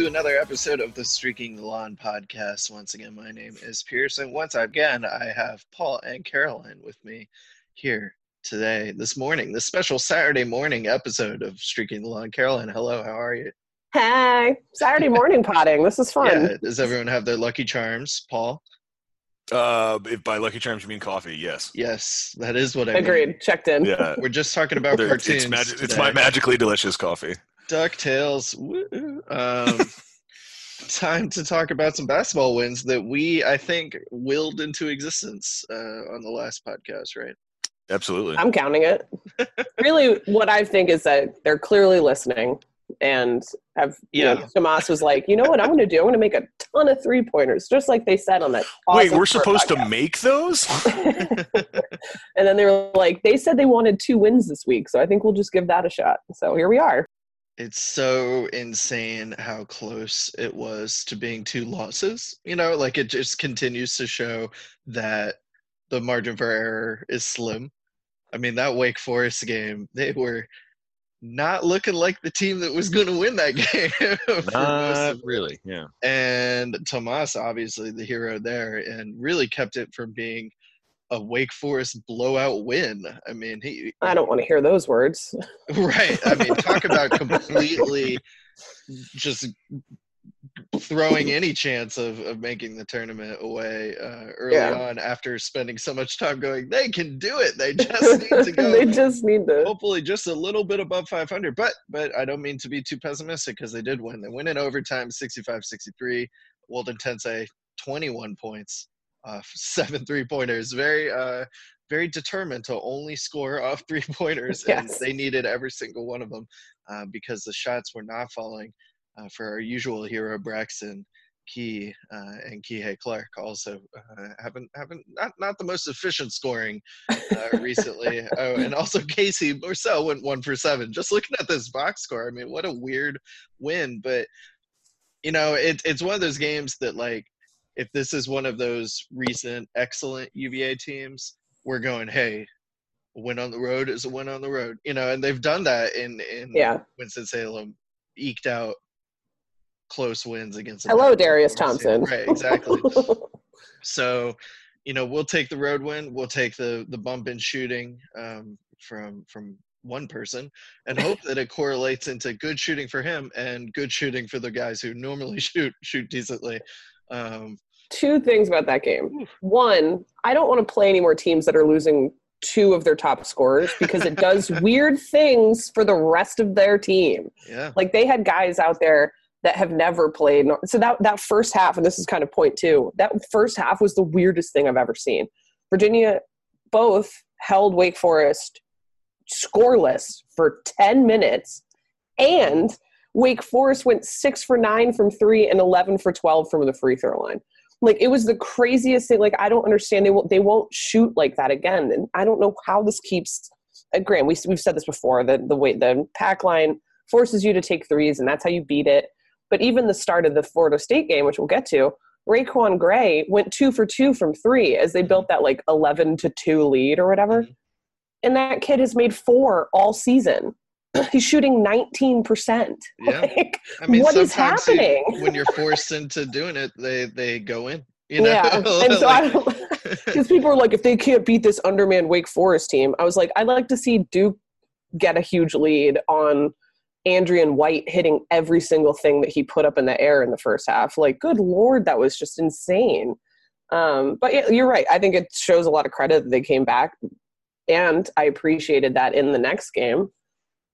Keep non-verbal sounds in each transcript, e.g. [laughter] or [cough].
to another episode of the Streaking the Lawn podcast. Once again, my name is Pearson. once again, I have Paul and Caroline with me here today, this morning, this special Saturday morning episode of Streaking the Lawn. Caroline, hello, how are you? Hey, Saturday morning potting. This is fun. Yeah, does everyone have their lucky charms, Paul? Uh, if by Lucky Charms you mean coffee, yes. Yes, that is what I Agreed. mean. Checked in. Yeah. We're just talking about There- cartoons. it's, magi- it's my magically delicious coffee. DuckTales. Woo. Um, [laughs] time to talk about some basketball wins that we, I think, willed into existence uh, on the last podcast, right? Absolutely. I'm counting it. really, what I think is that they're clearly listening and have, you know, Tomas was like, you know what I'm going to do? I'm going to make a ton of three pointers, just like they said on that. Wait, we're Sport supposed to make those? [laughs] and then they were like, they said they wanted two wins this week. So I think we'll just give that a shot. So here we are. It's so insane how close it was to being two losses. You know, like it just continues to show that the margin for error is slim. I mean, that Wake Forest game, [laughs] they were not looking like the team that was going to win that [laughs] game. [laughs] Not really. Yeah. and Tomas obviously the hero there and really kept it from being a Wake Forest blowout win. I mean, he I don't want to hear those words. [laughs] right. I mean, talk about [laughs] completely just throwing any chance of, of making the tournament away uh, early Yeah. on after spending so much time going, they can do it. They [laughs] just need to go they just need to. hopefully just a little bit above 500 but but i don't mean to be too pessimistic because they did win they win in overtime 65-63 Woldetensae 21 points off [laughs] seven three pointers very uh very determined to only score off [laughs] three pointers [laughs] and they needed every single one of them uh, because the shots were not falling uh, for our usual hero braxton key uh, and Kihei Clark also uh, haven't haven't not not the most efficient scoring uh, recently. Oh, and also Casey Morsell went one for seven. Just looking at this box score, I mean, what a weird win. But you know, it, it's one of those games that like, if this is one of those recent excellent UVA teams, we're going, hey, a win on the road is a win on the road. You know, and they've done that in in Yeah. Winston Salem, eked out close wins against. Hello, Darius. Thompson. Right, exactly. [laughs] So, you know, we'll take the road win. We'll take the the bump in shooting um, from from one person, and [laughs] hope that it correlates into good shooting for him and good shooting for the guys who normally [laughs] shoot shoot decently. Um, two things about that game. One, I don't want to play any more teams that are losing two of their top scorers because it does [laughs] weird things for the rest of their team. yeah, Like they had guys out there that have never played. So that that first half, and this is kind of point two, that first half was the weirdest thing I've ever seen. Virginia both held Wake Forest scoreless for 10 minutes, and Wake Forest went six for nine from three and 11 for 12 from the free throw line. Like it was the craziest thing. Like I don't understand. They won't. They won't shoot like that again. And I don't know how this keeps. Uh, Graham, we, we've said this before. The the way the pack line forces you to take threes, and that's how you beat it. But even the start of the Florida State game, which we'll get to, RaiQuan Gray went two for two from three as they built that like eleven to two lead or whatever. Mhm. And that kid has made four all season. [clears throat] He's shooting nineteen percent. [laughs] Yeah. Like, I mean, what is sometimes you- happening? [laughs] when you're forced into doing it, they they go in. You know, yeah. [laughs] And so Like- I, because people are like, if they can't beat this underman Wake Forest team, I was like, I'd like to see Duke get a huge lead on Andrien White hitting every single thing that he put up in the air in the first half. Like, good lord, that was just insane. Um, but yeah, you're right. I think it shows a lot of credit that they came back, and I appreciated that in the next game.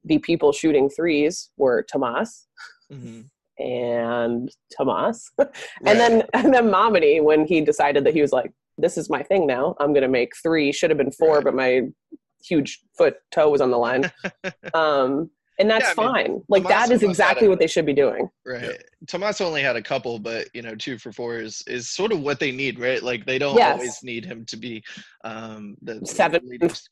The people shooting threes were Tomas Mhm. and Tomas. [laughs] Right. And then and then Mamadi when he decided that he was like, This is my thing now. I'm gonna make three. Should have been four, Right. but my huge foot toe was on the line. [laughs] um and that's Yeah, I mean, fine. Like that is exactly a- what they should be doing. Right. Tomas only had a couple, but you know, two for four is, is sort of what they need, right? Like they don't Yes. always need him to be um the Seven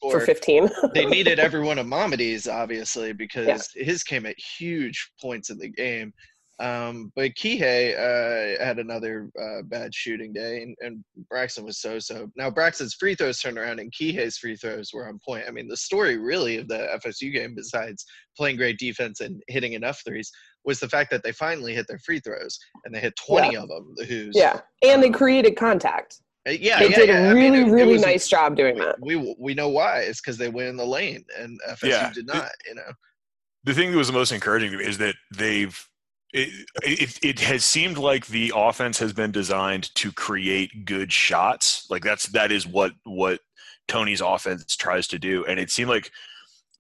For fifteen. they [laughs] needed every one of Mamadi's obviously because his came at huge points in the game. Um, but Kihei uh, had another uh, bad shooting day, and, and Braxton was so-so. Now Braxton's free throws turned around, and Kihei's free throws were on point. I mean, the story really of the FSU game, besides playing great defense and hitting enough threes, was the fact that they finally hit their free throws and they hit 20 of them. Who's Yeah, and they created contact. uh, yeah, They yeah, did yeah. a I mean, really, it- it really was- nice job doing that. We we know why. It's because they went in the lane and FSU Yeah. did not. You know. the thing that was the most encouraging to me is that they've it, it, it has seemed like the offense has been designed to create good shots. Like that's that is what what tony's offense tries to do. And it seemed like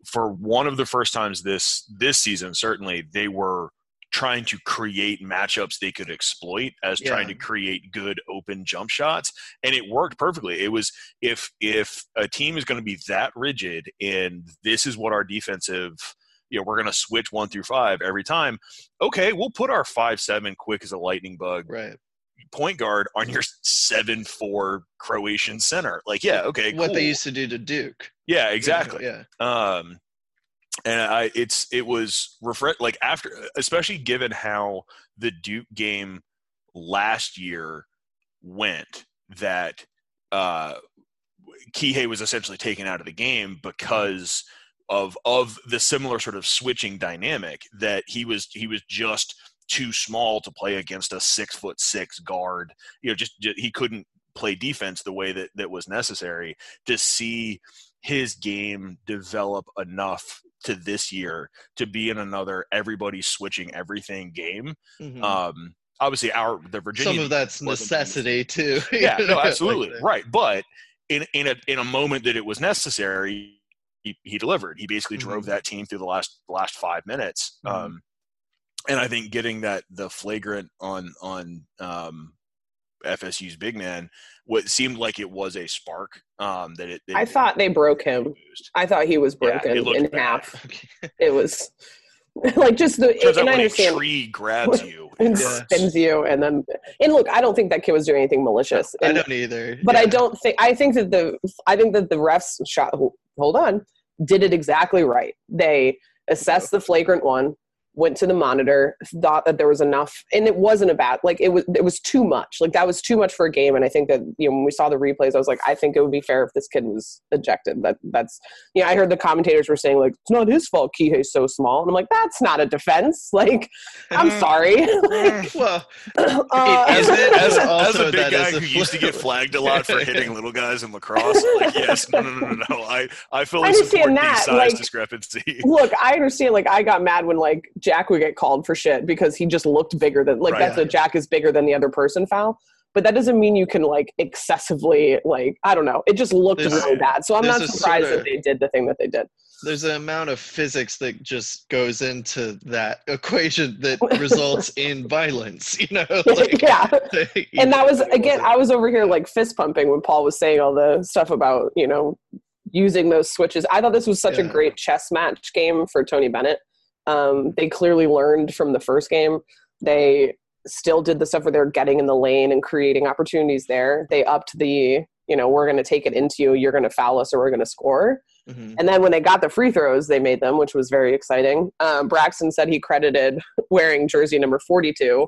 for one of the first times this this season certainly they were trying to create matchups they could exploit as trying to create good open jump shots. And it worked perfectly. It was if if a team is going to be that rigid and this is what our defensive you know we're going to switch one through five every time okay we'll put our five seven quick as a lightning bug Right. point guard on your seven four croatian center like yeah okay What they used to do to Duke. yeah exactly Yeah. um and i it's it was refresh like after especially given how the duke game last year went that uh Kihei was essentially taken out of the game because of of the similar sort of switching dynamic that he was he was just too small to play against a six foot six guard you know just, ju- he couldn't play defense the way that that was necessary to see his game develop enough to this year to be in another everybody switching everything game Mhm. um obviously our the virginia Some of that's necessity too. [laughs] yeah, no, absolutely, the- right. But in in a in a moment that it was necessary, he, he delivered. He basically drove Mhm. that team through the last last five minutes. Mhm. Um, and I think getting that the flagrant on on um, FSU's big man, what seemed like it was a spark. Um, that it. that I it- thought they broke him. I thought he was broken it looked in bad. half. [laughs] Okay. It was [laughs] like just the Turns out and I when a understand tree grabs you, and Yeah. spins you and then and look, I don't think that kid was doing anything malicious. I And- don't either. but I don't think I think that the I think that the refs shot hold on did it exactly right. They assessed the flagrant one, went to the monitor, thought that there was enough, and it wasn't a bad like it was it was too much. Like that was too much for a game. And I think that you know when we saw the replays, I was like, I think it would be fair if this kid was ejected. That that's you know I heard the commentators were saying like it's not his fault. Kihei's so small, and I'm like that's not a defense. [laughs] Like I'm sorry. [laughs] like, [laughs] Well, uh, Is it? as, as a big that guy is a who used to get flagged a lot for hitting little guys in lacrosse, like yes, no, no, no, no, no. I I fully I understand the that, size like- discrepancy. Look, I understand. Like, I got mad when like Jack would get called for shit because he just looked bigger than like Right. that's a Jack is bigger than the other person foul. But that doesn't mean you can like excessively like I don't know. It just looked There's- really bad. So I'm not surprised sorta- that they did the thing that they did. there's an amount of physics that just goes into that [laughs] equation that [laughs] results in violence. You know, [laughs] like, yeah. And that was again, I was over here like fist pumping when Paul was saying all the stuff about you know using those switches. I thought this was such a great chess match game for Tony Bennett. Um, they clearly learned from the first game. They still did the stuff where they're getting in the lane and creating opportunities there. They upped the you know we're going to take it into you. You're going to foul us or we're going to score. Mhm. And then when they got the free throws, they made them, which was very exciting. Um, Braxton said he credited wearing jersey number 42.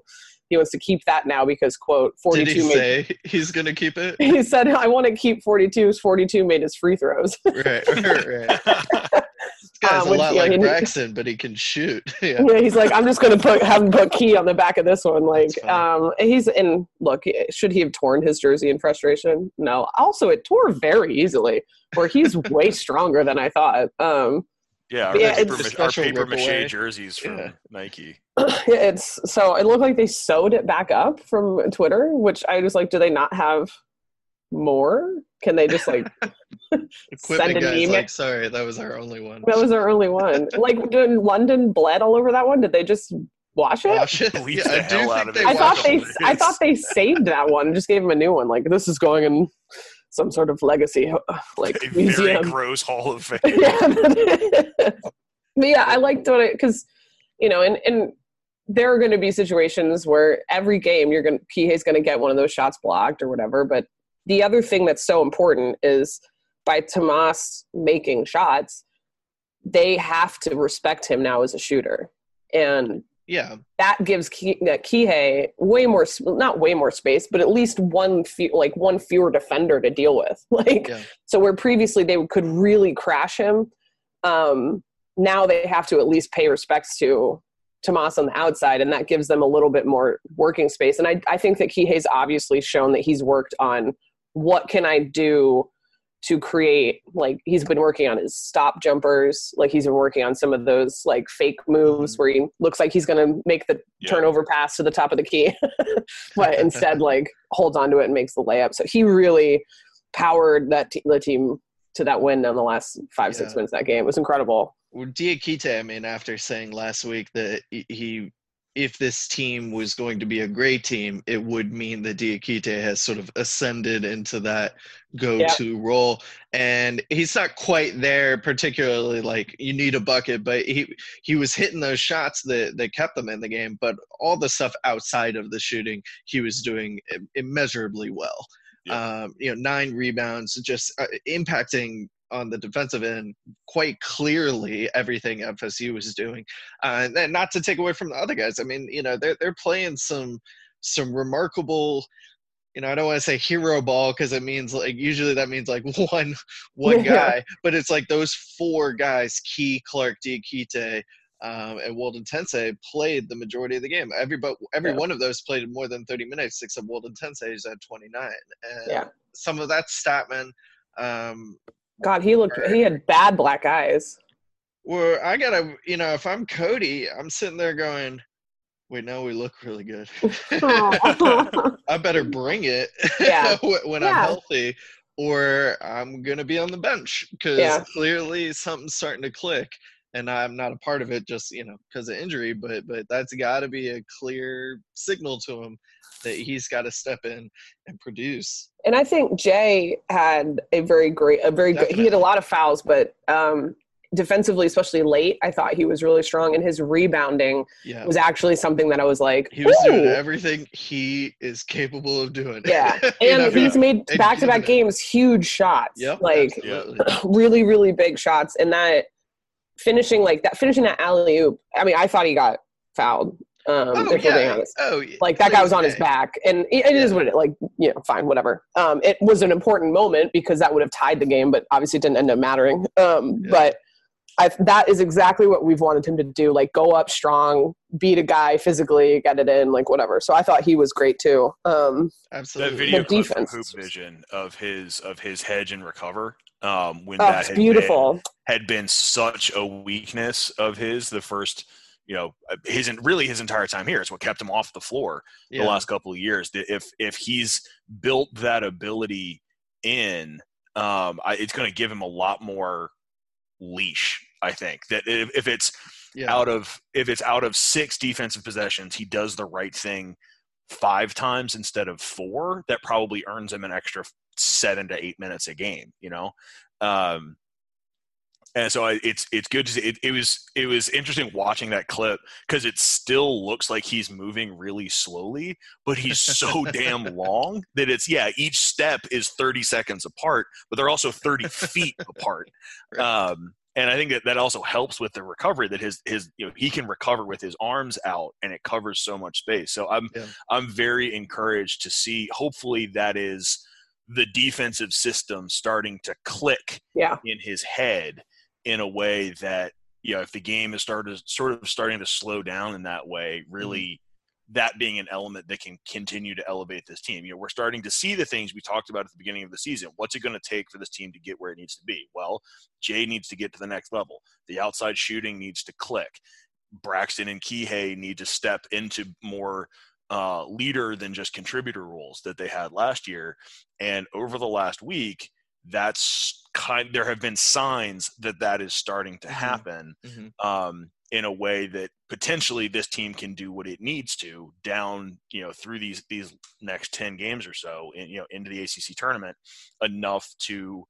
He wants to keep that now because, quote, 42 Did he made. say he's gonna keep it? [laughs] He said, I want to keep 42 42 made his free throws. right, [laughs] right, right. [laughs] This guy's Um, a lot yeah, like he- Braxton, but he can shoot. [laughs] yeah. yeah, he's like, I'm just going to put have him put key on the back of this one. Like, um, he's in. Look, should he have torn his jersey in frustration? No. Also, it tore very easily. Where he's [laughs] way stronger than I thought. Um, yeah, our Yeah, paper, it's- ma- our paper rip away. mache jerseys from Yeah. Nike. [clears throat] it's so it looked like they sewed it back up from Twitter, which I was like, do they not have more? Can they just like [laughs] send Equipment an guys email? like, sorry, that was our only one. that was our only one. Like, did London bled all over that one? Did they just wash it? Wash it. [laughs] Yeah, I do think they. I thought they. I thought they saved that one, and just gave him a new one. Like this is going in some sort of legacy, [sighs] like A very [laughs] gross Hall of Fame. yeah. but yeah, I liked what it because you know, and and there are going to be situations where every game you're going to Kihei's going to get one of those shots blocked or whatever. But the other thing that's so important is by Tomas making shots, they have to respect him now as a shooter, and Yeah, that gives Ki- Kihei way more, not way more space, but at least one fe- like one fewer defender to deal with. [laughs] Like Yeah. so, where previously they could really crash him, um, now they have to at least pay respects to Tomas on the outside, and that gives them a little bit more working space. And I, I think that Kihei's obviously shown that he's worked on what can I do to create like he's been working on his stop jumpers like he's been working on some of those like fake moves mm-hmm. where he looks like he's going to make the yeah. turnover pass to the top of the key [laughs] but instead [laughs] like holds onto it and makes the layup so he really powered that t- the team to that win in the last five yeah. six minutes that game it was incredible well, Diakite, I mean, after saying last week that he if this team was going to be a great team, it would mean that Diakite has sort of ascended into that go-to yeah. role. And he's not quite there, particularly like you need a bucket, but he he was hitting those shots that, that kept them in the game. But all the stuff outside of the shooting, he was doing immeasurably well. Yeah. Um, you know, nine rebounds, just uh, impacting on the defensive end quite clearly everything FSU was doing. Uh, and not to take away from the other guys. I mean, you know, they're they're playing some some remarkable you know, I don't want to say hero ball because it means like usually that means like [laughs] one one guy, but it's like those four guys, Key, Clark, Diakite, um, and Woldetensae played the majority of the game. Every but every yeah. one of those played more than 30 minutes, except Woldetensae is at 29. And yeah. some of that Stattmann, um, God, he looked. He had bad black eyes. Well, I gotta, you know, if I'm Kody, I'm sitting there going, "Wait, no, we look really good. [laughs] I better bring it yeah. [laughs] when yeah. I'm healthy, or I'm gonna be on the bench because yeah. clearly something's starting to click." And I'm not a part of it, just you know, because of injury. But but that's got to be a clear signal to him that he's got to step in and produce. And I think Jay had a very great, a very Definitely. good. He had a lot of fouls, but um, defensively, especially late, I thought he was really strong, and his rebounding yeah. was actually something that I was like, he was doing everything he is capable of doing. Yeah, [laughs] and know, he's made [laughs] back-to-back games huge shots, yep, like [clears throat] really, really big shots, and that finishing like that, finishing that alley oop. I mean, I thought he got fouled um, oh, if yeah. we're being honest. Oh, like that guy was on his back, and it, it yeah. is what it like. You know, fine, whatever. Um, it was an important moment because that would have tied the game, but obviously it didn't end up mattering. Um, yeah. But I, that is exactly what we've wanted him to do. Like go up strong, beat a guy physically, get it in, like whatever. So I thought he was great too. Um, Absolutely. That video the defense. Hoop Vision of his of his hedge and recover. Um, when oh, that had beautiful been, had been such a weakness of his the first you know uh, his really his entire time here is what kept him off the floor yeah. the last couple of years. If if he's built that ability in, um, I, it's going to give him a lot more leash. I think that if, if it's yeah. out of if it's out of six defensive possessions, he does the right thing five times instead of four. That probably earns him an extra seven to eight minutes a game. You know. Um, and so I, it's it's good to see. It, it was it was interesting watching that clip because it still looks like he's moving really slowly, but he's so [laughs] damn long that it's yeah. Each step is thirty seconds apart, but they're also thirty feet [laughs] apart. Um, and I think that that also helps with the recovery that his his you know he can recover with his arms out and it covers so much space. So I'm yeah. I'm very encouraged to see. Hopefully that is the defensive system starting to click yeah. in his head in a way that you know if the game is started sort of starting to slow down in that way really mm-hmm. that being an element that can continue to elevate this team. You know we're starting to see the things we talked about at the beginning of the season. What's it going to take for this team to get where it needs to be? Well jay needs to get to the next level. The outside shooting needs to click. Braxton and kihei need to step into more uh, leader than just contributor roles that they had last year. And over the last week that's kind there have been signs that that is starting to mm-hmm. happen mm-hmm. um, in a way that potentially this team can do what it needs to down you know through these these next 10 games or so in, you know into the ACC tournament enough to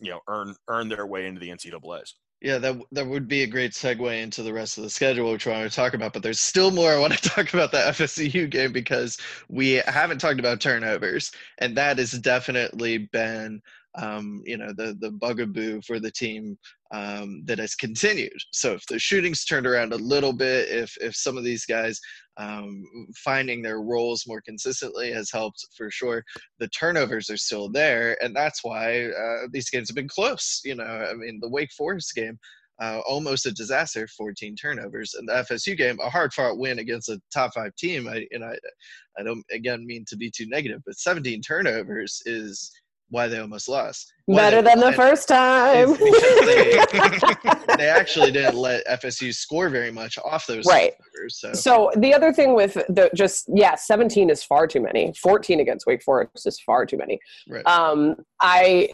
you know earn earn their way into the NCAA's. Yeah, that that would be a great segue into the rest of the schedule, which I want to talk about. But there's still more I want to [laughs] talk about the FSU game because we haven't talked about turnovers, and that has definitely been um, you know the the bugaboo for the team um, that has continued. So if the shooting's turned around a little bit, if if some of these guys um, finding their roles more consistently has helped for sure. The turnovers are still there, and that's why uh, these games have been close. You know, I mean, the Wake Forest game. uh, almost a disaster, 14 turnovers. And the FSU game, a hard fought win against a top five team. I, and I, I don't again mean to be too negative, but 17 turnovers is why they almost lost. Why Better than the first time. they, [laughs] [laughs] they actually didn't let FSU score very much off those Right. turnovers. So So the other thing with the just yeah, 17 is far too many. 14 against Wake Forest is far too many. right. Um, I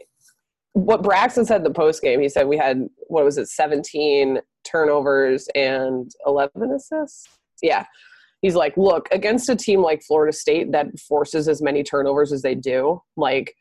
what Braxton said in the post game, he said we had what was it, 17 turnovers and 11 assists. Yeah. He's like, look, against a team like Florida State that forces as many turnovers as they do, like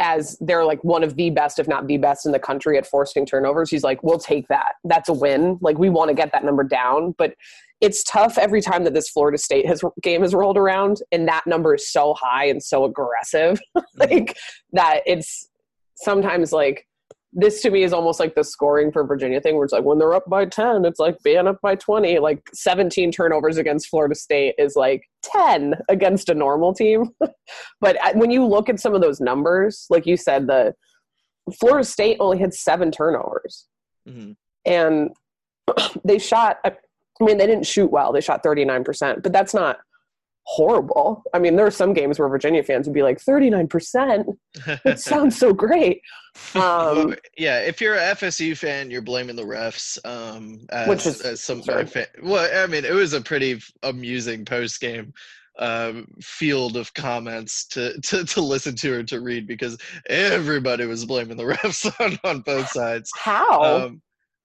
as they're like one of the best, if not the best in the country at forcing turnovers, he's like, we'll take that. That's a win. Like we want to get that number down, but it's tough every time that this Florida State has game has rolled around, and that number is so high and so aggressive, [laughs] mm-hmm. like that it's sometimes like this to me is almost like the scoring for Virginia thing, where it's like when they're up by ten, it's like being up by twenty. Like seventeen turnovers against Florida State is like ten against a normal team. [laughs] but uh, when you look at some of those numbers, like you said, the Florida State only had seven turnovers Mhm. and [clears throat] they shot i mean they didn't shoot well they shot 39% but that's not horrible i mean there are some games where virginia fans would be like 39% it [laughs] sounds so great um, yeah, if you're a FSU fan, you're blaming the refs. Um, as, Which is as some absurd. fan, well, I mean, it was a pretty amusing post game um, field of comments to, to to listen to or to read because everybody was blaming the [laughs] refs on, on both sides. how Um,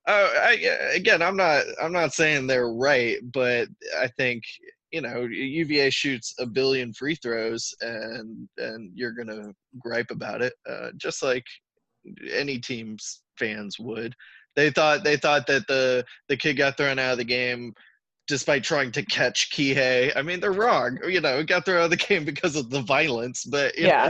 oh, I, again, I'm not I'm not saying they're right, but I think you know UVA shoots a billion free throws, and and you're gonna gripe about it, uh, just like any team's fans would. They thought they thought that the the kid got thrown out of the game despite trying to catch Kihei. I mean, they're wrong. You know, it got thrown out of the game because of the violence. But you Yeah.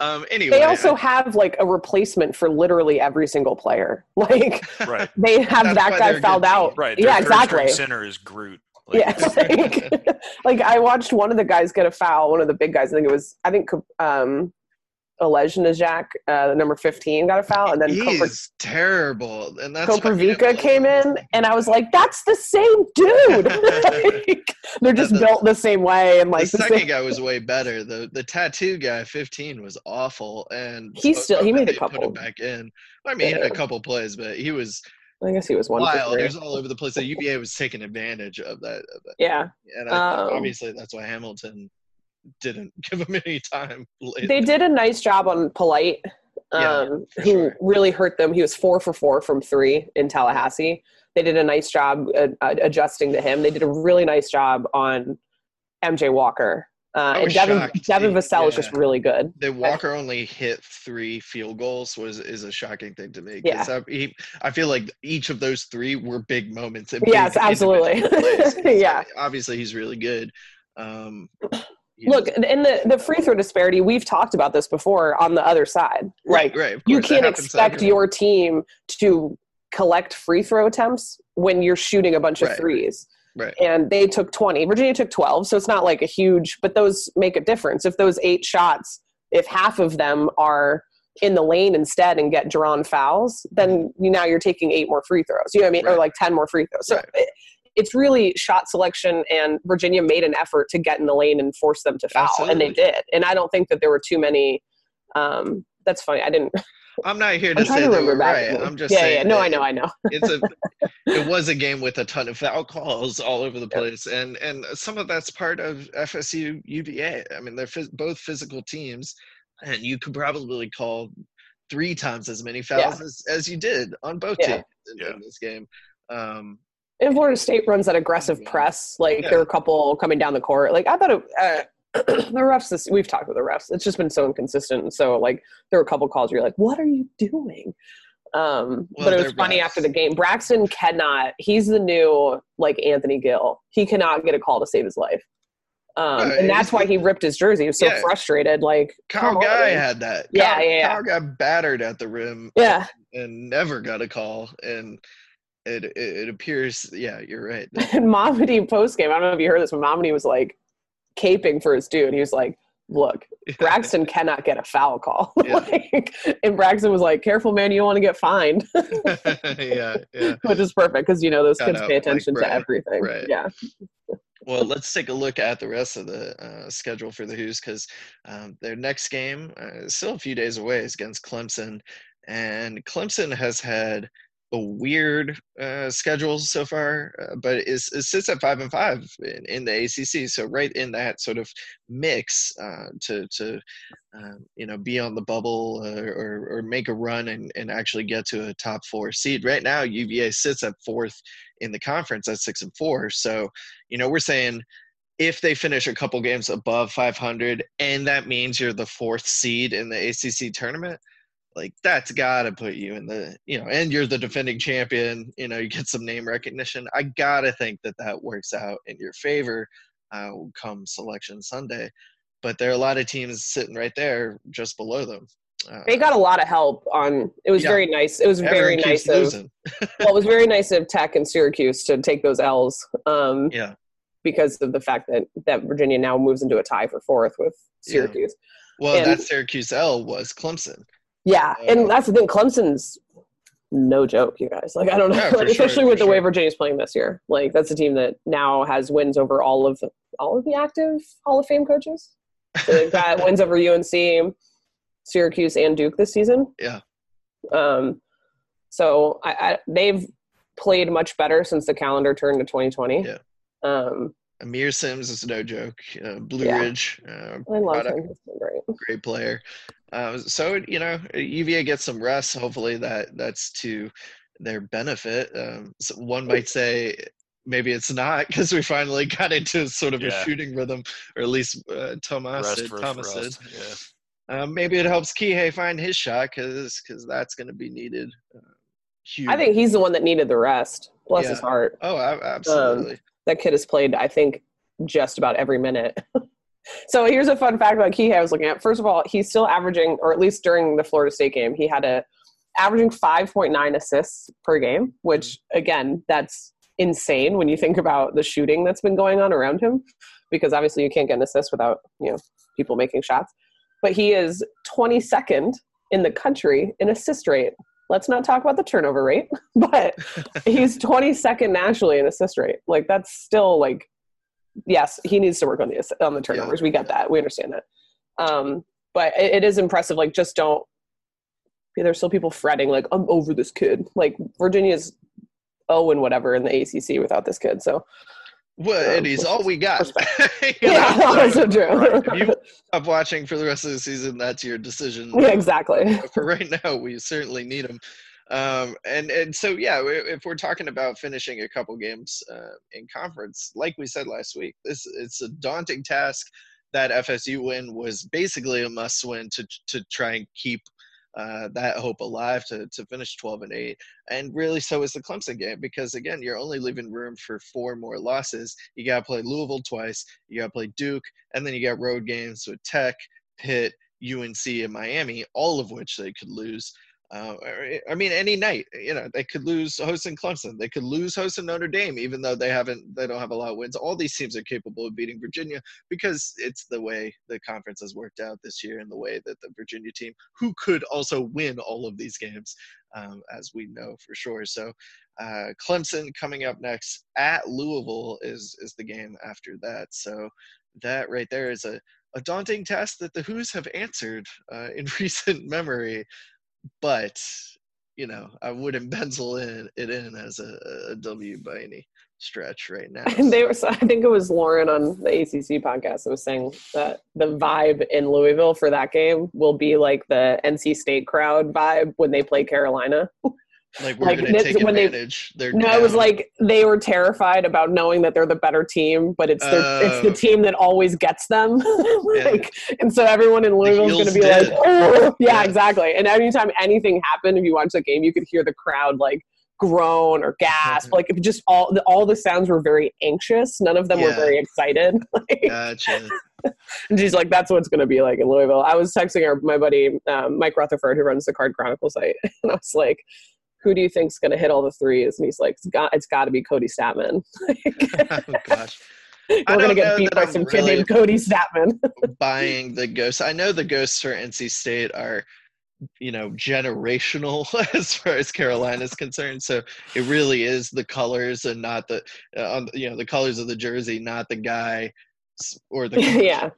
know, um, anyway, they also have like a replacement for literally every single player [laughs] like Right. they have That's that guy fouled good team. out Right. Their yeah exactly Center is Groot. Like, [laughs] yeah, like, [laughs] like I watched one of the guys get a foul. One of the big guys, I think it was, I think um, Olejniczak, uh, the number fifteen, got a foul, and then he's Kopr- terrible, and that's why he didn't Koprivica came in, and I was like, "That's the same dude." [laughs] Like, they're just The- built the same way, and like the the second same. guy was way better. The the tattoo guy, fifteen, was awful, and He so still- he made a they put him couple. back in. I mean, he had Yeah. a couple plays, but he was I guess he was one. wild. He was all over the place. The UVA was taking advantage of that, of that. Yeah, and I Um, obviously that's why Hamilton didn't [laughs] give him any time. they did a nice job on Polite, Yeah, um, for who sure. really hurt them. He was four for four from three in Tallahassee. They did a nice job uh, uh, adjusting to him. They did a really nice job on MJ Walker. Uh, and Devin. Devin Vassell is just really good. that Walker only hit three field goals was is a shocking thing to me. 'cause I, he, I feel like each of those three were big moments. Yes, big absolutely. individual plays, [laughs] 'cause, Yeah. obviously he's really good. Um, Look, in the, the free throw disparity, we've talked about this before on the other side. right, Like, right. of you can't expect your team to collect free throw attempts when you're shooting a bunch of Right. threes. Right. And they took 20. Virginia took 12, so it's not like a huge, but those make a difference. If those eight shots, if half of them are in the lane instead and get drawn fouls, then you, now you're taking eight more free throws. You know what I mean? Or like 10 more free throws. So Right. it, it's really shot selection, and Virginia made an effort to get in the lane and force them to foul, and they did. And I don't think that there were too many. Um, that's funny. I didn't. [laughs] I'm not here to I'm say to they remember were back. right. I'm just yeah, saying. yeah. No, I know, I know. [laughs] it's a [laughs] it was a game with a ton of foul calls all over the Yep. place and and some of that's part of FSU UVA I mean they're phys- both physical teams and you could probably call three times as many fouls as, as you did on both Yeah. teams in, Yeah. in this game um And Florida State runs that aggressive press. Like Yeah. there were a couple coming down the court. Like I thought it, uh, [clears throat] the refs. This, we've talked with the refs. It's just been so inconsistent. And so like there were a couple calls where you're like, "What are you doing?" Um, Well, but it was funny refs. after the game. Braxton cannot. He's the new like Anthony Gill. He cannot get a call to save his life. Um, Right. and that's why he ripped his jersey. He was so Yeah. frustrated. Like Kyle. Guy had that Yeah, Kyle, yeah, yeah. Kyle got battered at the rim Yeah, and never got a call and it it, it appears yeah you're right [laughs] and Mamadi post game. I don't know if you heard this, but Mamadi was like caping for his dude. He was like, "Look, [laughs] Braxton cannot get a foul call. [laughs] Yeah. like, and Braxton was like, "Careful, man, you don't want to get fined," [laughs] yeah, yeah. which is perfect because you know those Cut kids out, pay like, attention right, to everything. right. Yeah, Well, let's take a look at the rest of the uh, schedule for the Hoos because um, their next game uh, is still a few days away is against Clemson, and Clemson has had a weird uh, schedule so far, uh, but it, it sits at five and five in, in the ACC, so right in that sort of mix uh, to to um, you know be on the bubble uh, or or make a run and and actually get to a top four seed. Right now, UVA sits at fourth in the conference at six and four, so you know we're saying if they finish a couple games above 500 and that means you're the fourth seed in the ACC tournament like that's got to put you in the you know and you're the defending champion you know you get some name recognition i gotta think that that works out in your favor uh, come selection sunday but there are a lot of teams sitting right there just below them uh, they got a lot of help on. It was Yeah. very nice. It was very nice of. [laughs] well, it was very nice of Tech and Syracuse to take those L's. Um, yeah because of the fact that that Virginia now moves into a tie for fourth with Yeah. Syracuse. well And- that syracuse l was clemson Yeah, Uh, and that's the thing. Clemson's no joke, you guys. Like I don't know, [laughs] Yeah, like, sure, especially with the way. Virginia's playing this year. Like that's a team that now has wins over all of the all of the active Hall of Fame coaches. So they've got [laughs] wins over UNC, Syracuse, and Duke this season. Yeah. Um, so I, I they've played much better since the calendar turned to 2020. Yeah. Um, Aamir Simms is no joke uh, blue Yeah. ridge uh, I love him. He's been great. great player. Uh, so you know, UVA gets some rest. Hopefully, that that's to their benefit. Um, so one might say maybe it's not because we finally got into sort of a shooting rhythm, or at least uh, Tomas Rest did. for, Thomas for did. Yeah. Um, maybe it helps Kihei find his shot because because that's going to be needed. Uh, huge. I think he's the one that needed the rest. Bless his heart. Oh, a- absolutely. That kid has played, I think, just about every minute. [laughs] so here's a fun fact about Kihei I was looking at. First of all, he's still averaging, or at least during the Florida State game, he had a averaging 5.9 assists per game, which again, that's insane when you think about the shooting that's been going on around him, because obviously you can't get an assist without you know people making shots. But he is 22nd in the country in assist rate. Let's not talk about the turnover rate, [laughs] but he's 22nd nationally in assist rate. Like that's still like, yes, he needs to work on the on the turnovers. We get that. We understand that. Um, but it, it is impressive. Like, just don't. There's still people fretting like I'm over this kid. Like Virginia's oh and whatever in the ACC without this kid. So well, um, and he's all we got. [laughs] You know, [laughs] yeah, so that's so true. if you stop watching for the rest of the season, that's your decision. yeah, exactly. [laughs] For right now, we certainly need him. Um, and and so yeah, if we're talking about finishing a couple games uh, in conference, like we said last week, this it's a daunting task. That FSU win was basically a must win to to try and keep uh, that hope alive to to finish 12 and 8 and really so is the clemson game because again you're only leaving room for four more losses. You got to play louisville twice you got to play duke and then you got road games with tech pitt unc and miami all of which they could lose uh, I- mean, any night, you know, they could lose hosting Clemson. They could lose hosting Notre Dame, even though they haven't, they don't have a lot of wins. All these teams are capable of beating Virginia because it's the way the conference has worked out this year and the way that the Virginia team, who could also win all of these games, um, as we know for sure. So, uh, Clemson coming up next at Louisville is is the game after that. So, that right there is a a daunting task that the Hoos have answered uh, in [laughs] recent memory but you know I wouldn't pencil in it in as a, a W by any stretch right now. [laughs] They were, so I think it was Lauren on the ACC podcast that was saying that the vibe in Louisville for that game will be like the NC State crowd vibe when they play Carolina. [laughs] like we're like, gonna take when they- advantage. They're No, it was like they were terrified about knowing that they're the better team, but it's the it's the Oh. team that always gets them. [laughs] like, and so everyone in Louisville is going to be like, oh, yeah, Yeah. exactly. And anytime anything happened, if you watch the game, you could hear the crowd like groan or gasp. Like it just all the, all the sounds were very anxious. None of them were very excited. [laughs] Like, gotcha. [laughs] and she's like, that's what it's going to be like in Louisville. I was texting our, my buddy um, Mike Rutherford, who runs the Card Chronicle site, and I was like, who do you think's going to hit all the threes? And he's like, it's got, it's got to be Kody Stattmann. [laughs] [laughs] oh gosh. [laughs] We're gonna get beat by I'm some kid named Kody Stattmann. buying the ghosts. I know the ghosts for NC State are, you know, generational as far as Carolina is concerned. So it really is the colors and not the, uh, on, you know, the colors of the jersey, not the guy or the. yeah,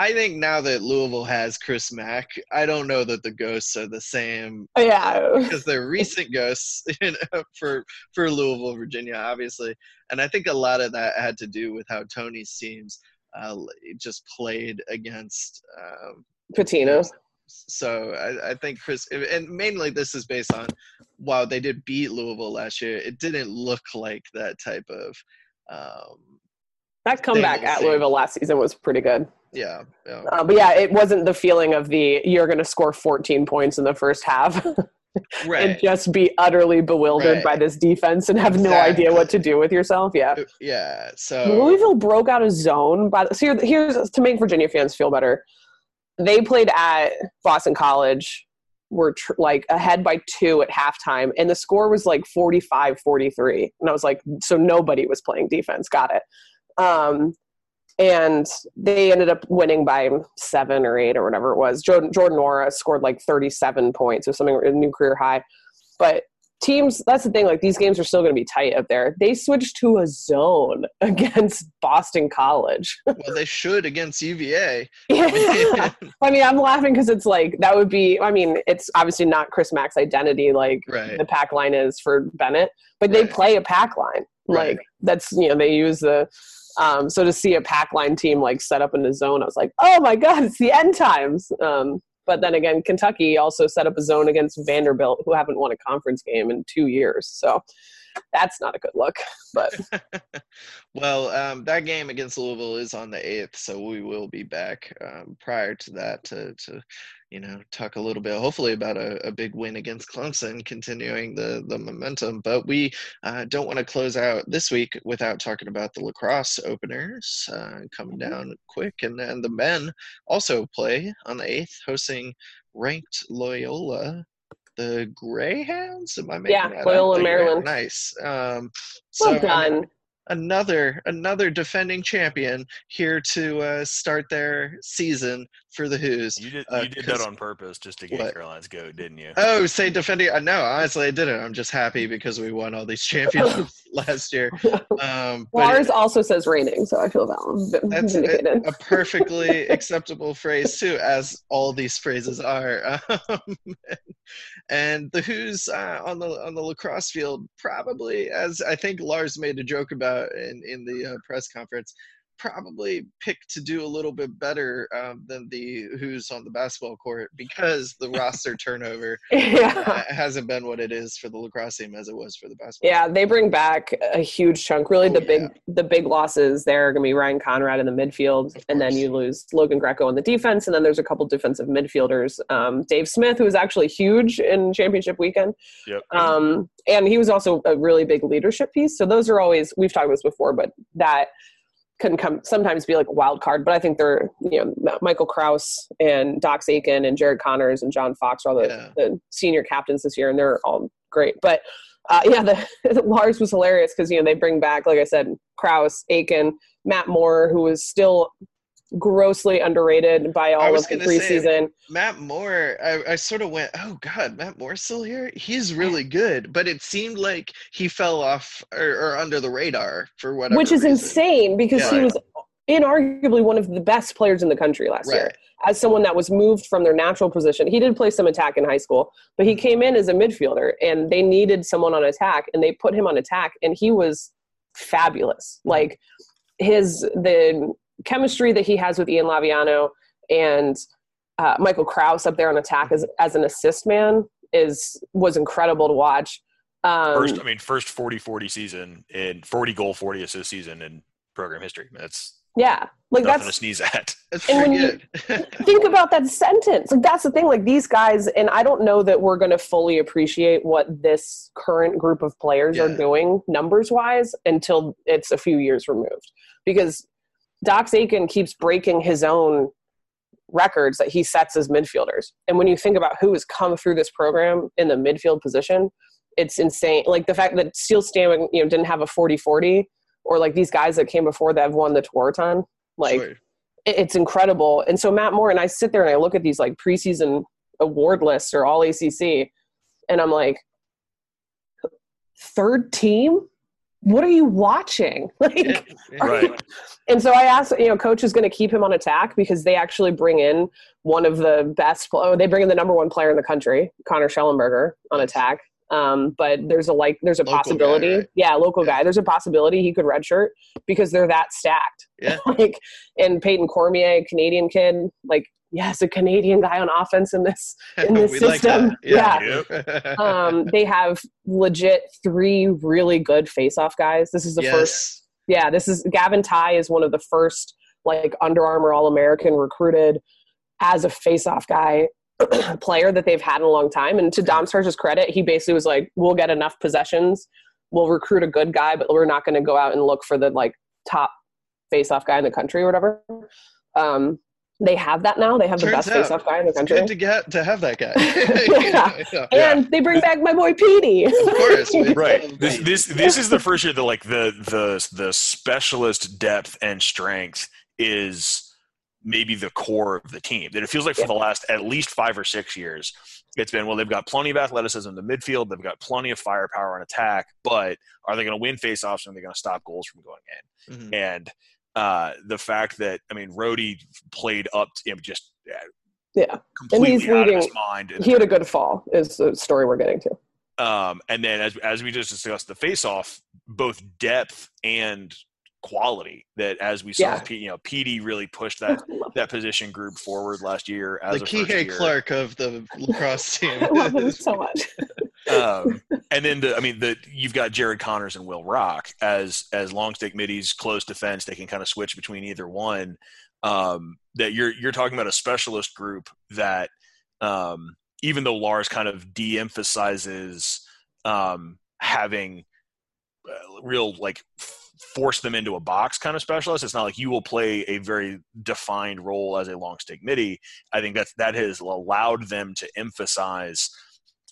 I think now that Louisville has Chris Mack, I don't know that the ghosts are the same yeah. because they're recent ghosts [laughs] you know, for for Louisville, Virginia, obviously, and I think a lot of that had to do with how Tony's teams uh, just played against. Um, Pitino. so I, I think Chris, and mainly this is based on, while they did beat Louisville last year, it didn't look like that type of. Um, That comeback at. Louisville last season was pretty good. yeah, yeah. Uh, but yeah, it wasn't the feeling of the you're going to score 14 points in the first half [laughs] and just be utterly bewildered Right. by this defense and have no idea what to do with yourself. Yeah. Yeah. So Louisville broke out a zone. The, so here, here's to make Virginia fans feel better. They played at Boston College, were tr- like ahead by two at halftime, and the score was like 45 43. And I was like, so nobody was playing defense. Got it. Um, and they ended up winning by seven or eight or whatever it was. Jordan, Jordan Nwora scored like 37 points or something, a new career high. But teams, that's the thing, like these games are still going to be tight up there. They switched to a zone [laughs] against Boston College. [laughs] well, they should against UVA. yeah. [laughs] I mean, I'm laughing because it's like, that would be, I mean, it's obviously not Chris Mack's identity like Right. the pack line is for Bennett, but they play a pack line. Right. Like, that's, you know, they use the, um, so to see a pack line team like set up in the zone, I was like, oh my God, it's the end times. Um, but then again, Kentucky also set up a zone against Vanderbilt, who haven't won a conference game in two years. So [laughs] that's not a good look. But [laughs] well, um, that game against Louisville is on the eighth, so we will be back um, prior to that to, to, you know, talk a little bit, hopefully, about a, a big win against Clemson, continuing the the momentum. But we uh, don't want to close out this week without talking about the lacrosse openers uh, coming down quick, and then the men also play on the eighth, hosting ranked Loyola. The Greyhounds? Am I making Yeah, that up? Loyola, The Maryland. Nice. Um, well so, I mean, done. another another defending champion here to uh, start their season for the Hoos. You did Uh, you did 'cause- that on purpose just to get What? Caroline's goat, didn't you? Oh, say defending? Uh, no, honestly, I didn't. I'm just happy because we won all these championships [laughs] last year. Um, but Lars it- also says raining, so I feel val- that's a, a perfectly acceptable phrase too, as all these phrases are. [laughs] Um, and the Hoos uh, on the on the lacrosse field probably, as I think Lars made a joke about in in the uh, press conference, probably picked to do a little bit better um, than the Hoos on the basketball court because the roster [laughs] turnover yeah. uh, hasn't been what it is for the lacrosse team as it was for the basketball. Yeah, they bring back a huge chunk. Really, Oh, the big yeah. the big losses there are going to be Ryan Conrad in the midfield, Of and then you lose Logan Greco on the defense, and then there's a couple defensive midfielders. Um, Dave Smith, who was actually huge in championship weekend, Yep. um, and he was also a really big leadership piece. So those are always we've talked about this before, but that can come sometimes be like a wild card. But I think they're you know Michael Kraus and Dox Aitken and Jared Conners and John Fox are all the, Yeah. the senior captains this year, and they're all great. But uh, yeah, the [laughs] Lars was hilarious because you know they bring back, like I said, Kraus, Aitken, Matt Moore, who was still grossly underrated by all of the gonna say, preseason. Matt Moore, I, I sort of went, oh God, Matt Moore's still here? He's really good. But it seemed like he fell off or, or under the radar for whatever which is reason. insane because he was inarguably one of the best players in the country last year. As someone that was moved from their natural position, he did play some attack in high school, but he came in as a midfielder, and they needed someone on attack, and they put him on attack, and he was fabulous. Mm-hmm. Like his the chemistry that he has with Ian Laviano and uh, Michael Kraus up there on attack as as an assist man is was incredible to watch. Um, First, I mean, first 40-40 season in 40 goal, 40 assist season in program history. That's yeah, like nothing that's to sneeze at. [laughs] That's And when good. [laughs] think about that sentence. Like that's the thing. Like these guys, and I don't know that we're going to fully appreciate what this current group of players are doing numbers wise until it's a few years removed. Because Dox Aitken keeps breaking his own records that he sets as midfielders. And when you think about who has come through this program in the midfield position, it's insane. Like the fact that Steel Stammen, you know, didn't have a 40-40 or like these guys that came before that have won the Tewaaraton. Like Sure. it's incredible. And so Matt Moore and I sit there and I look at these like preseason award lists or all ACC, and I'm like, third team. What are you watching? [laughs] Like, Yeah, yeah. Right. and so I asked, you know, coach is going to keep him on attack because they actually bring in one of the best. Oh, they bring in the number one player in the country, Connor Shellenberger, on attack. Um, but there's a like, there's a Local guy, possibility. right? Yeah, local Yeah. guy. There's a possibility he could redshirt because they're that stacked. Yeah. [laughs] like, and Peyton Cormier, Canadian kid, like, yes, a Canadian guy on offense in this [laughs] in this We like system. that. Yeah. [laughs] um, they have legit three really good face-off guys. This is the yes. first. Yeah, this is Gavin Tygh is one of the first like Under Armour All American recruited as a face-off guy [clears throat] player that they've had in a long time. And to Dom Starsia's credit, he basically was like, "We'll get enough possessions, we'll recruit a good guy, but we're not going to go out and look for the like top face-off guy in the country or whatever." Um, they have that now. They have the best out, face-off guy in the It's country. good to get to have that guy. [laughs] Yeah. yeah. and they bring back my boy Petey. Of course. right [laughs] this this this is the first year that like the the the specialist depth and strength is maybe the core of the team that it feels like for the last at least five or six years it's been well they've got plenty of athleticism in the midfield they've got plenty of firepower on attack but are they going to win faceoffs and are they going to stop goals from going in Mhm. and uh, the fact that I mean, Rhodey played up to him just uh, Yeah, completely he's out of his leading- mind. he had a good fall. Is the story we're getting to. Um, and then as as we just discussed, the face off, both depth and quality. That as we saw, Yeah. P, you know, PD really pushed that [laughs] that position group forward last year as the a Kihei. Clark of the lacrosse team. [laughs] I love him so much. [laughs] um, and then the, I mean, the you've got Jared Conners and Will Rock as as long stick middies, close defense. They can kind of switch between either one. Um, that you're you're talking about a specialist group that um, even though Lars kind of de-emphasizes um, having uh, real like force them into a box kind of specialist. It's not like you will play a very defined role as a long stick midi. I think that that has allowed them to emphasize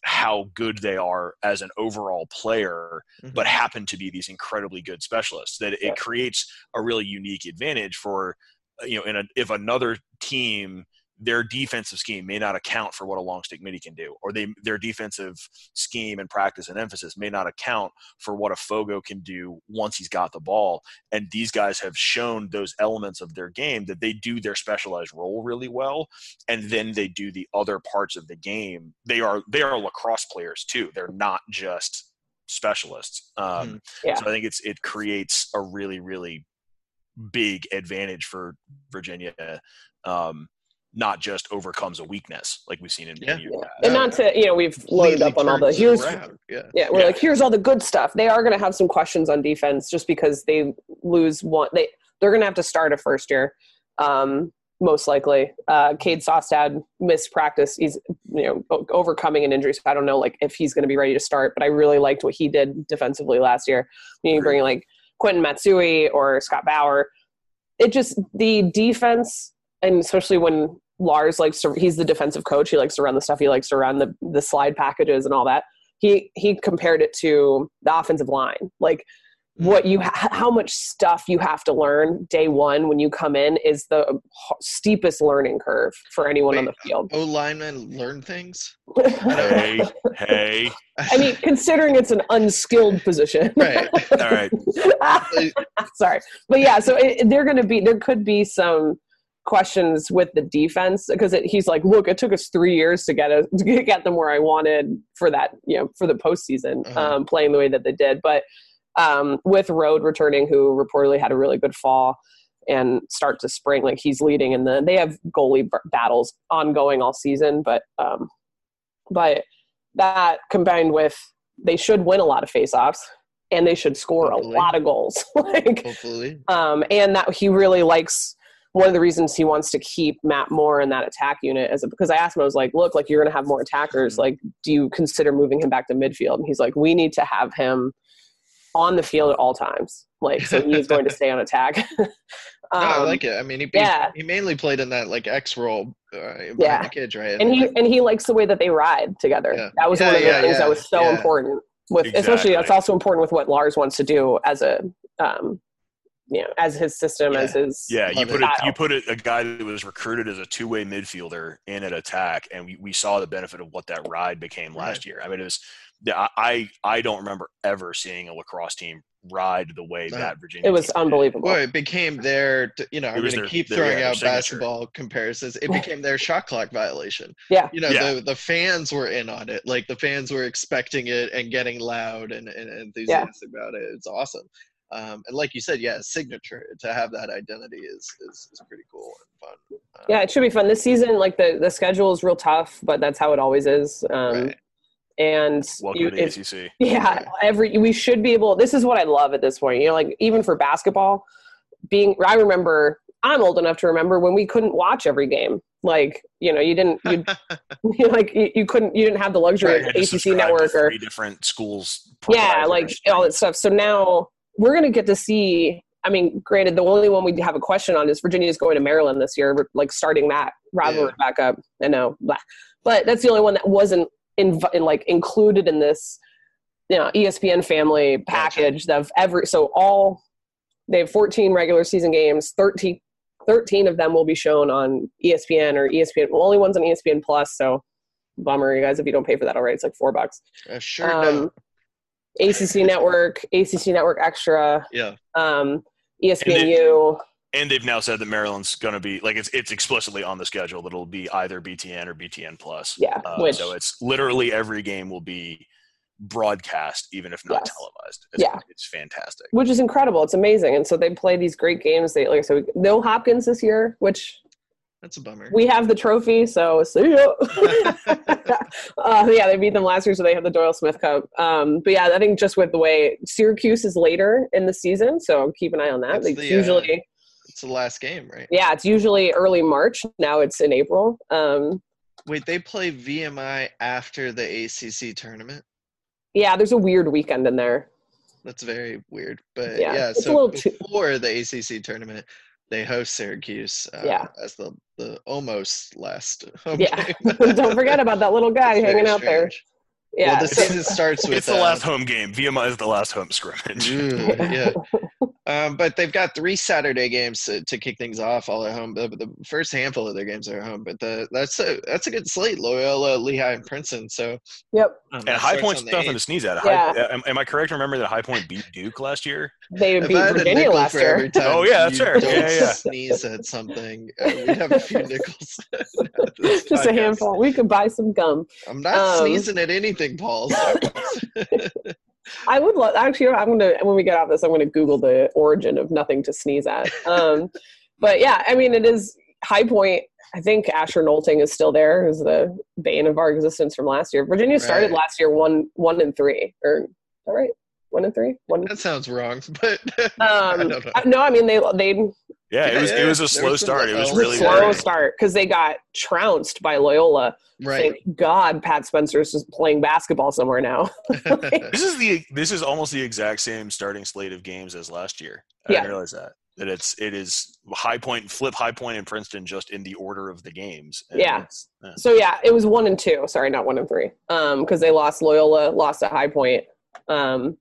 how good they are as an overall player, Mhm. but happen to be these incredibly good specialists. That Yeah. it creates a really unique advantage for uh, you know, in a, if another team their defensive scheme may not account for what a long stick midi can do, or they their defensive scheme and practice and emphasis may not account for what a Fogo can do once he's got the ball. And these guys have shown those elements of their game that they do their specialized role really well, and then they do the other parts of the game. They are they are lacrosse players too. They're not just specialists. Um, Yeah. So I think it's it creates a really really big advantage for Virginia. Um, not just overcomes a weakness like we've seen in, Yeah. in years Yeah. past. And not to, you know, we've loaded up on all the here's. Yeah. yeah, we're Yeah. like here's all the good stuff. They are going to have some questions on defense just because they lose one. They they're going to have to start a first year, um, most likely. Uh, Cade Saustad missed practice. He's you know overcoming an injury, so I don't know like if he's going to be ready to start. But I really liked what he did defensively last year. You know, Agreed. bringing like Quentin Matsui or Scott Bower. It just the defense, and especially when Lars likes to, he's the defensive coach. He likes to run the stuff. He likes to run the the slide packages and all that he he compared it to the offensive line like hmm. what you ha- how much stuff you have to learn day one when you come in is the h- steepest learning curve for anyone on the field O linemen learn things. [laughs] hey, hey. i mean considering it's an unskilled position right. [laughs] All right. [laughs] sorry but yeah so it, they're going to be there could be some questions with the defense because he's like look it took us three years to get us [laughs] to get them where i wanted for that you know for the postseason Uh-huh. um, playing the way that they did but um, with road returning who reportedly had a really good fall and start to spring like he's leading and the they have goalie b- battles ongoing all season but um but that combined with they should win a lot of faceoffs and they should score Hopefully. a lot of goals [laughs] like Hopefully. um, and that he really likes one of the reasons he wants to keep Matt Moore in that attack unit is because I asked him, I was like, look, like you're going to have more attackers. Mhm. Like, do you consider moving him back to midfield? And he's like, we need to have him on the field at all times. Like, so he's going to stay on attack. um, [laughs] no, I like it. I mean, he, yeah. he mainly played in that like X role uh, Yeah. kids, right? and he and he likes the way that they ride together. Yeah. That was Yeah, one of the yeah, things that was so important. With especially, that's also important with what Lars wants to do as a um, you know, as his system, Yeah. as his Yeah, you Love put it. you put a, a guy that was recruited as a two way midfielder in at attack, and we, we saw the benefit of what that ride became last Right. year. I mean, it was yeah, I I don't remember ever seeing a lacrosse team ride the way No. that Virginia. It was team did. unbelievable. Well, it became their, you know, I'm going to their- keep their- throwing yeah, their out signature. basketball comparisons. It [laughs] became their shot clock violation. Yeah. You know, Yeah. the, the fans were in on it. Like the fans were expecting it and getting loud and, and enthusiastic about it. It's awesome. Um, and like you said, yeah, signature to have that identity is, is, is pretty cool and fun. Um, Yeah, it should be fun this season. Like the the schedule is real tough, but that's how it always is. Um, Right. And Welcome you- to the if- ACC. Yeah, every we should be able. This is what I love at this point. You know, like even for basketball, being I remember I'm old enough to remember when we couldn't watch every game. Like you know, you didn't you you [laughs] [laughs] like you, you couldn't you didn't have the luxury You of had ACC network or three different schools. yeah, like all that stuff. So now we're gonna get to see. I mean, granted, the only one we have a question on is Virginia's going to Maryland this year, like starting that rivalry back up. I know, but that's the only one that wasn't in, in like included in this, you know, ESPN family package of every. So all they have 14 regular season games. 13, 13 of them will be shown on ESPN or ESPN. Well, only one's on ESPN Plus. So bummer, you guys, if you don't pay for that already, it's like four bucks. uh, sure. Um. ACC Network, ACC Network Extra, Yeah. um, ESPNU. and they've now said that Maryland's going to be like it's it's explicitly on the schedule that it'll be either BTN or BTN plus. Yeah, Uh, which- so it's literally every game will be broadcast, even if not Yes. televised. It's, Yeah. it's fantastic. which is incredible. It's amazing, and so they play these great games. They like so no Hopkins this year, which That's a bummer. we have the trophy. So see ya. [laughs] [laughs] uh, yeah, they beat them last year, so they have the Doyle Smith Cup. Um, but yeah, I think just with the way Syracuse is later in the season, so keep an eye on that. That's It's the, uh, usually it's the last game, right? yeah, it's usually early March. Now it's in April. Um, Wait, they play VMI after the ACC tournament? yeah, there's a weird weekend in there. That's very weird. But Yeah, yeah, so little too- before the ACC tournament, they host Syracuse uh, Yeah. as the, the almost last home [laughs] Yeah, game. [laughs] don't forget about that little guy It's very hanging out there. Yeah, Well, the season starts with It's the uh, last home game. VMI is the last home scrimmage. Ooh, yeah. [laughs] Um, but they've got three Saturday games to, to kick things off, all at home. The, the first handful of their games are at home, but the, that's a that's a good slate: Loyola, Lehigh, and Princeton. So, Yep. um, And High starts Point's on the nothing to sneeze at. Yeah. High, am, am I correct? Remember that High Point beat Duke last year? They If beat I had a Virginia last year. every time Oh, yeah, that's you fair. Don't Yeah, yeah. sneeze at something. Uh, we'd have a few nickels. [laughs] This Just a handful. We could buy some gum. I'm not Um, sneezing at anything, Paul. [laughs] [laughs] I would love. Actually, I'm gonna when we get off this, I'm gonna Google the origin of nothing to sneeze at. [laughs] Um, but yeah, I mean, it is High Point. I think Asher Nolting is still there, who's the bane of our existence from last year. Virginia started Right. last year one one and three, or all right, one and three, one. that sounds wrong, [laughs] but I Um, don't know. uh, no, I mean they they Yeah, Yeah, it was yeah, it was a slow was start. It was really slow weird. start because they got trounced by Loyola. Right. Thank God Pat Spencer's just playing basketball somewhere now. [laughs] [laughs] This is the this is almost the exact same starting slate of games as last year. I Yeah. didn't realize that. That it's it is high point flip high point and Princeton just in the order of the games. And Yeah. yeah. So yeah, it was one and two. Sorry, not one and three. Um, because they lost Loyola, lost at High Point, um,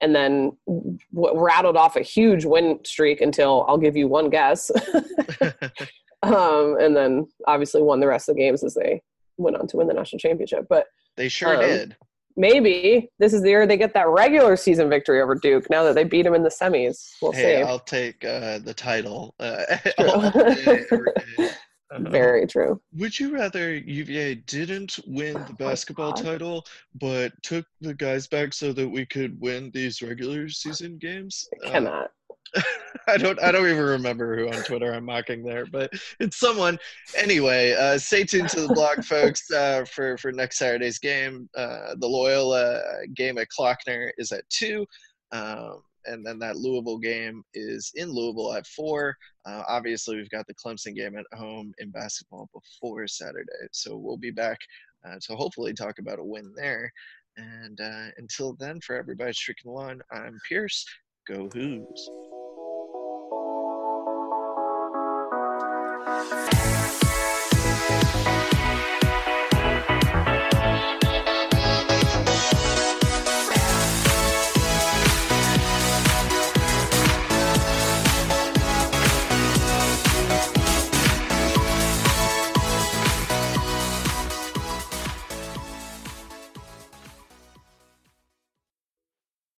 and then w- rattled off a huge win streak until I'll give you one guess. [laughs] um, and then obviously won the rest of the games as they went on to win the national championship. But they sure Um, did. maybe this is the year they get that regular season victory over Duke. Now that they beat them in the semis, we'll Hey, see. I'll take uh, the title. Uh, [laughs] [laughs] True. all day, every day. Uh, Very true. Would you rather UVA didn't win Oh the basketball God. title, but took the guys back so that we could win these regular season games? Uh, Cannot. [laughs] I don't. I don't even remember who on Twitter I'm mocking there, but it's someone. Anyway, uh, stay tuned to the blog, [laughs] folks, uh, for for next Saturday's game. Uh, the Loyola game at Klockner is at two, um, and then that Louisville game is in Louisville at four. Uh, obviously, we've got the Clemson game at home in basketball before Saturday, so we'll be back uh, to hopefully talk about a win there. And uh, until then, for everybody streaking along, I'm Pierce. Go Hoos.